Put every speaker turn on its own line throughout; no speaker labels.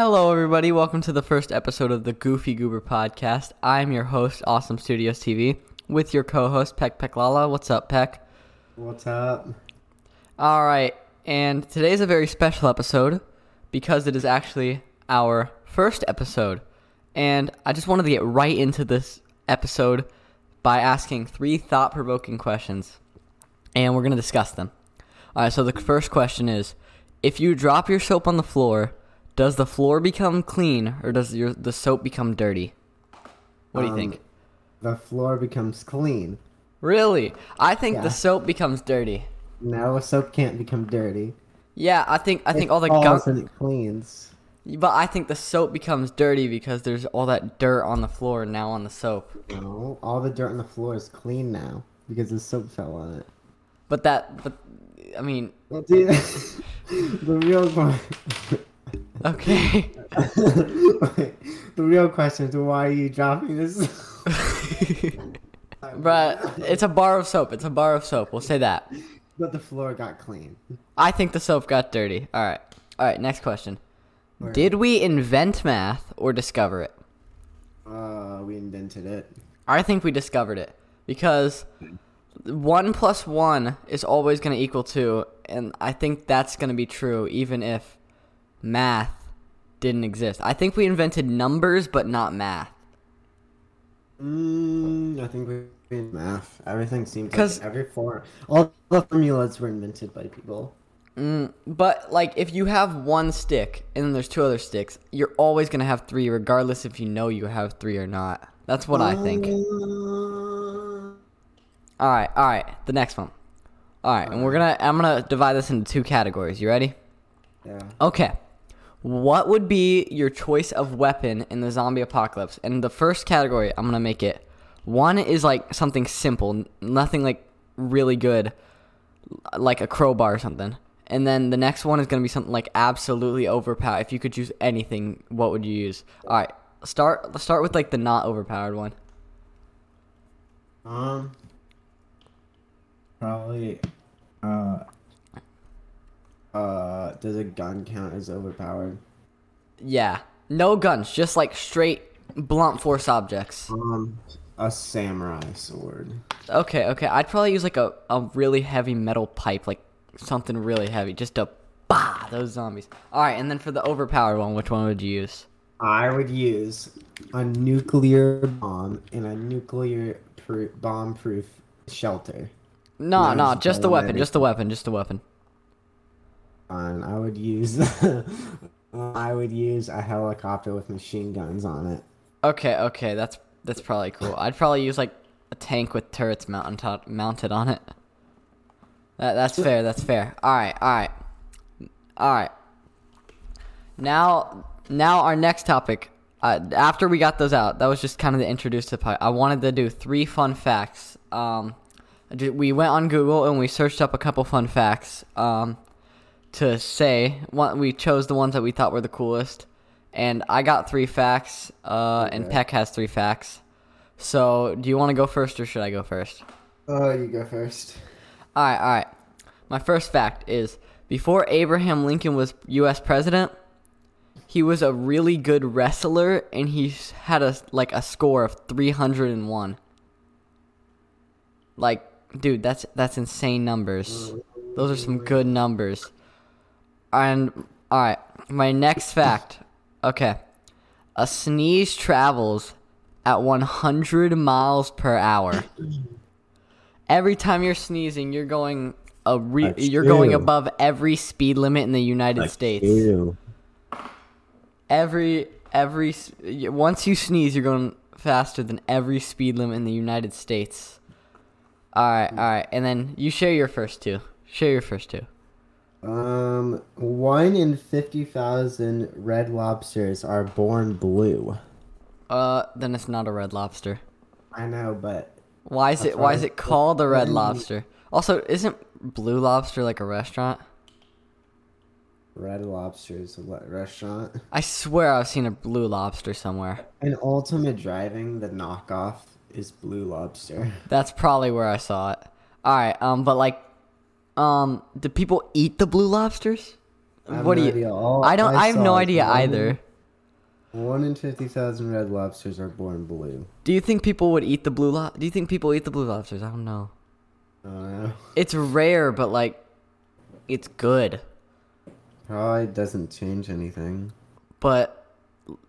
Hello, everybody. Welcome to the first episode of the Goofy Goober podcast. I'm your host, Awesome Studios TV, with your co host, Peck Peck Lala. What's up, Peck?
What's up?
All right, and today's a very special episode because it is actually our first episode. And I just wanted to get right into this episode by asking three thought provoking questions. And we're going to discuss them. All right, so the first question is If you drop your soap on the floor, does the floor become clean or does your, the soap become dirty? What do you
Um,
think?
The floor becomes clean.
Really? I think the soap becomes dirty.
No, soap can't become dirty.
Yeah, I think I think all the gunk
and it cleans.
But I think the soap becomes dirty because there's all that dirt on the floor now on the soap.
No, all the dirt on the floor is clean now because the soap fell on it.
But that, but I mean,
Well, dude, the real question.
Okay.
the real question is why are you dropping this?
but it's a bar of soap. It's a bar of soap. We'll say that.
But the floor got clean.
I think the soap got dirty. All right. All right. Next question.
Alright.
Did we invent math or discover it?
Uh, we invented it.
I think we discovered it because one plus one is always going to equal two, and I think that's going to be true even if math didn't exist. I think we invented numbers, but not math.
Mm, I think we invented math. Everything seems
'Cause-
like every form. All the formulas were invented by people.
Mm, but like, if you have one stick and then there's two other sticks, you're always gonna have three, regardless if you know you have three or not. That's what I think.
Uh,
All right, all right. The next one. All right, and we're gonna. I'm gonna divide this into two categories. You ready?
Yeah.
Okay. What would be your choice of weapon in the zombie apocalypse? And the first category, I'm gonna make it. One is like something simple, nothing like really good, like a crowbar or something. And then the next one is gonna be something like absolutely overpowered. If you could choose anything, what would you use? All right, start. Let's start with like the not overpowered one.
Um. Probably. Uh. Uh. Does a gun count as overpowered?
Yeah, no guns, just like straight blunt force objects.
Um. A samurai sword.
Okay, okay. I'd probably use like a, a really heavy metal pipe, like something really heavy, just to bah those zombies. All right, and then for the overpowered one, which one would you use?
I would use a nuclear bomb in a nuclear pr- bomb-proof shelter.
No,
no,
just the weapon, just the weapon, just the weapon.
I would use. I would use a helicopter with machine guns on it.
Okay, okay, that's that's probably cool. I'd probably use like a tank with turrets mount on mounted on it. That that's fair. That's fair. All right, all right, all right. Now, now our next topic. Uh, after we got those out, that was just kind of the introduce to the pod. I wanted to do three fun facts. Um, we went on Google and we searched up a couple fun facts. Um, to say one, we chose the ones that we thought were the coolest, and I got three facts. Uh, and Peck has three facts. So, do you want to go first or should I go first?
Oh, you go first.
All right, all right. My first fact is before Abraham Lincoln was U.S. president, he was a really good wrestler, and he had a like a score of 301. Like, dude, that's that's insane numbers. Those are some good numbers. And all right, my next fact. Okay, a sneeze travels at 100 miles per hour. Every time you're sneezing, you're going a re- you're going above every speed limit in the United States.
Ew.
Every every once you sneeze, you're going faster than every speed limit in the United States. All right, all right, and then you share your first two. Share your first two.
Um, one in fifty thousand red lobsters are born blue.
Uh, then it's not a red lobster.
I know, but
Why is it? Why is it called a red lobster? Also, isn't Blue Lobster like a restaurant?
red lobster is a restaurant.
I swear I've seen a Blue Lobster somewhere.
In Ultimate Driving, the knockoff is Blue Lobster.
That's probably where I saw it. All right, um, but like, um, do people eat the blue lobsters?
I have
what
no
do you?
idea. All
I don't. I, have no idea
one-
either.
One in fifty thousand red lobsters are born blue.
Do you think people would eat the blue lo- Do you think people eat the blue lobsters? I don't know.
I don't know.
It's rare, but like, it's good.
Probably doesn't change anything.
But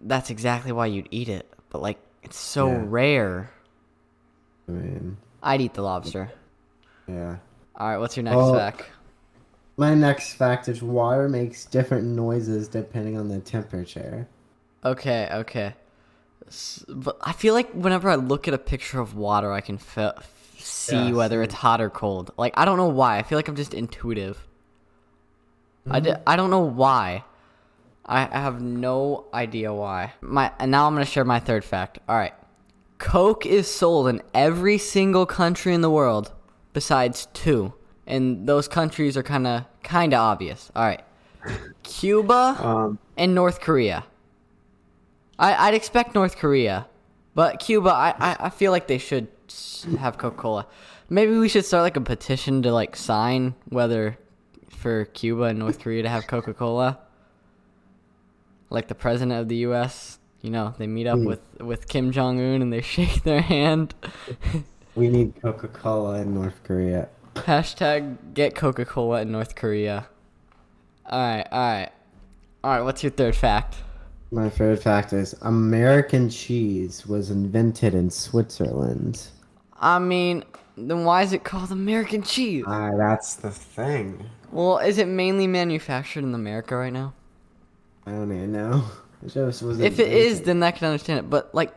that's exactly why you'd eat it. But like, it's so
Yeah.
rare.
I mean,
I'd eat the lobster.
yeah.
All right, what's your next fact?
My next fact is water makes different noises depending on the temperature.
Okay, okay. But I feel like whenever I look at a picture of water, I can fe- see
Yeah,
whether it's hot or cold. Like I don't know why. I feel like I'm just intuitive. I,
Mm-hmm.
di- I don't know why. I, I have no idea why. My and now I'm gonna share my third fact. All right, Coke is sold in every single country in the world besides two, and those countries are kind of kind of obvious. All right, Cuba
Um,
and North Korea. I, I'd expect North Korea, but Cuba, I, I, I feel like they should have Coca Cola. Maybe we should start like a petition to like sign whether for Cuba and North Korea to have Coca Cola. Like the president of the U.S., you know, they meet up
Hmm.
with with Kim Jong Un and they shake their hand.
we need Coca Cola in North Korea.
Hashtag get Coca Cola in North Korea. All right, all right, all right. What's your third fact?
My third fact is American cheese was invented in Switzerland.
I mean, then why is it called American cheese?
Ah, that's the thing.
Well, is it mainly manufactured in America right now?
I don't even know. It just was
If it is, then I can understand it. But like,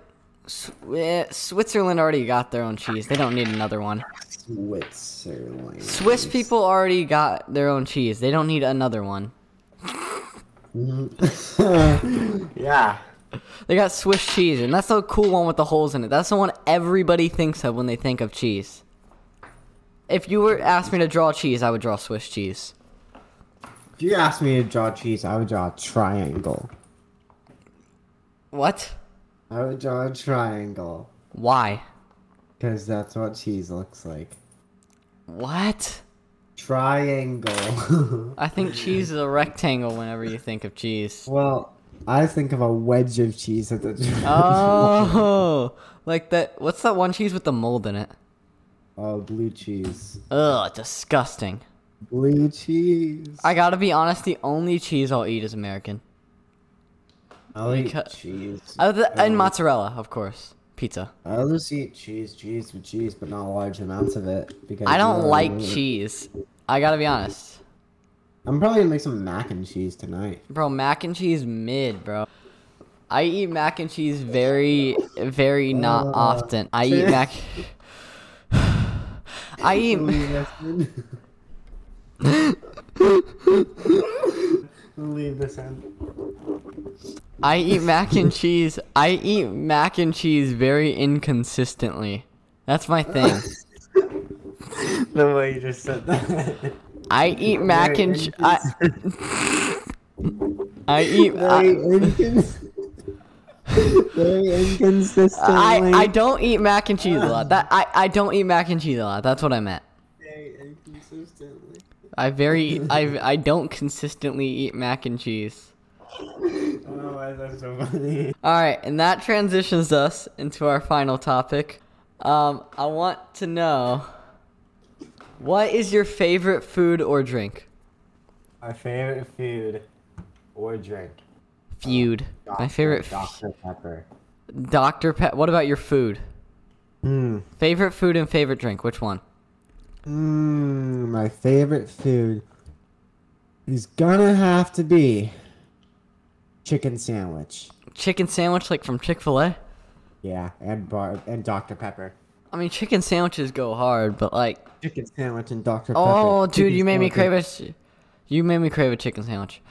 Switzerland already got their own cheese. They don't need another one.
Switzerland.
Swiss people already got their own cheese. They don't need another one.
yeah.
They got Swiss cheese, and that's the cool one with the holes in it. That's the one everybody thinks of when they think of cheese. If you were asked me to draw cheese, I would draw Swiss cheese.
If you asked me to draw cheese, I would draw a triangle.
What?
I would draw a triangle.
Why?
Because that's what cheese looks like.
What?
Triangle.
I think cheese is a rectangle whenever you think of cheese.
well, I think of a wedge of cheese at the
Oh, like that. What's that one cheese with the mold in it?
Oh, blue cheese.
Ugh, disgusting.
Blue cheese.
I gotta be honest, the only cheese I'll eat is American.
I'll eat
Because-
cheese.
Other th- and mozzarella, of course. Pizza.
I'll just eat cheese, cheese with cheese, but not large amounts of it because
I don't like cheese. I gotta be honest.
I'm probably gonna make some mac and cheese tonight.
Bro, mac and cheese mid, bro. I eat mac and cheese very, very not
Uh,
often. I eat mac. I eat.
Leave this in. Leave this in.
I eat mac and cheese. I eat mac and cheese very inconsistently. That's my thing.
The way you just said that.
I eat mac
Very
and ch- I, I eat
Very
I,
incons- Very inconsistently.
I I don't eat mac and cheese a lot. That I I don't eat mac and cheese a lot. That's what I meant.
Very inconsistently.
I very I I don't consistently eat mac and cheese.
Oh, why is so funny?
All right, and that transitions us into our final topic. Um, I want to know what is your favorite food or drink?
My favorite food or drink.
Feud. My favorite f-
Dr. Pepper.
Dr. Pep. What about your food?
Hmm.
Favorite food and favorite drink? Which one?
Mmm, my favorite food is gonna have to be chicken sandwich.
Chicken sandwich, like from Chick Fil A.
Yeah, and bar and Dr. Pepper.
I mean, chicken sandwiches go hard, but like,
Chicken sandwich and Dr. Oh, Pepper.
oh, dude,
Chicken
you made me crave a, you made me crave a chicken sandwich.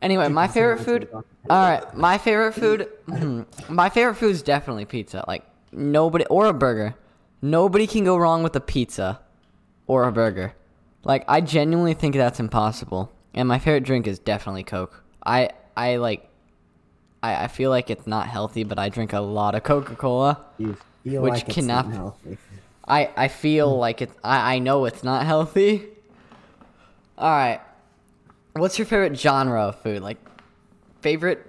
Anyway, my favorite food.
and Dr. Pepper.
All right, my favorite food. my favorite food is definitely pizza. Like nobody or a burger. Nobody can go wrong with a pizza or a burger. Like I genuinely think that's impossible. And my favorite drink is definitely Coke. I I like. I, I feel like it's not healthy, but I drink a lot of Coca Cola.
You feel
Which
like it's
cannot-
not healthy.
I, I feel like it's I, I know it's not healthy. Alright. What's your favorite genre of food? Like favorite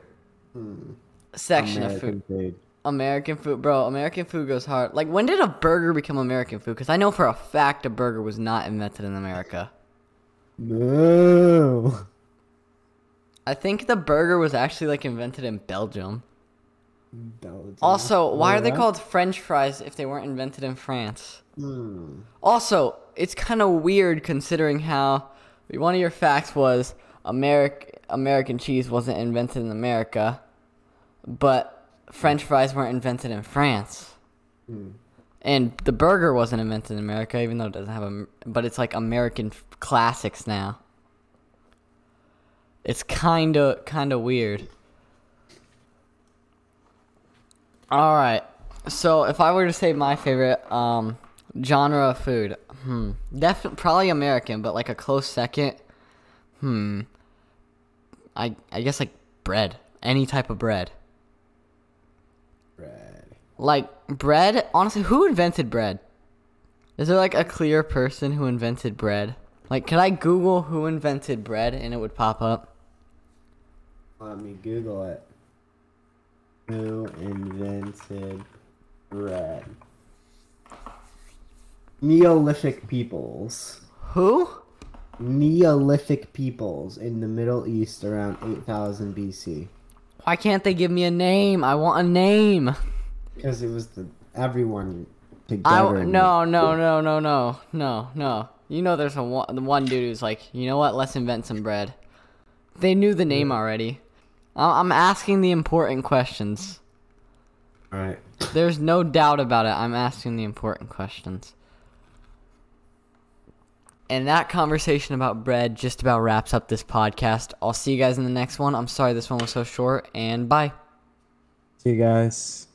hmm. section
American
of food.
food.
American food, bro. American food goes hard. Like, when did a burger become American food? Because I know for a fact a burger was not invented in America.
No.
I think the burger was actually like invented in Belgium.
Belgium.
Also, why are they called French fries if they weren't invented in France?
Hmm.
Also, it's kind of weird considering how one of your facts was Americ- American cheese wasn't invented in America, but French fries weren't invented in France.
Hmm.
And the burger wasn't invented in America, even though it doesn't have a. But it's like American f- classics now. It's kind of kind of weird. All right, so if I were to say my favorite um, genre of food, hmm, definitely probably American, but like a close second, hmm, I I guess like bread, any type of bread.
Bread.
Like bread, honestly, who invented bread? Is there like a clear person who invented bread? Like, could I Google who invented bread and it would pop up?
Let me Google it. Who invented bread? Neolithic peoples.
Who?
Neolithic peoples in the Middle East around 8000 BC.
Why can't they give me a name? I want a name.
Because it was the everyone together.
w- no no no no no no no. You know, there's a one, the one dude who's like, you know what? Let's invent some bread. They knew the name already. I'm asking the important questions.
Alright.
There's no doubt about it. I'm asking the important questions. And that conversation about bread just about wraps up this podcast. I'll see you guys in the next one. I'm sorry this one was so short, and bye.
See you guys.